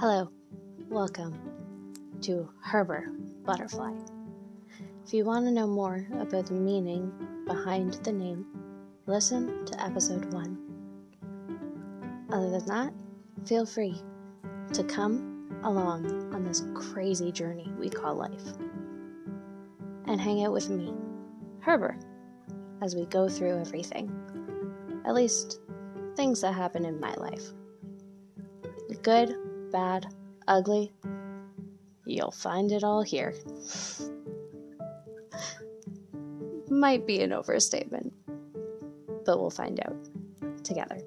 Hello, welcome to Herber Butterfly. If you want to know more about the meaning behind the name, listen to episode 1. Other than that, feel free to come along on this crazy journey we call life and hang out with me, Herber, as we go through everything. At least, things that happen in my life. The Good, bad, ugly, you'll find it all here. Might be an overstatement, but we'll find out together.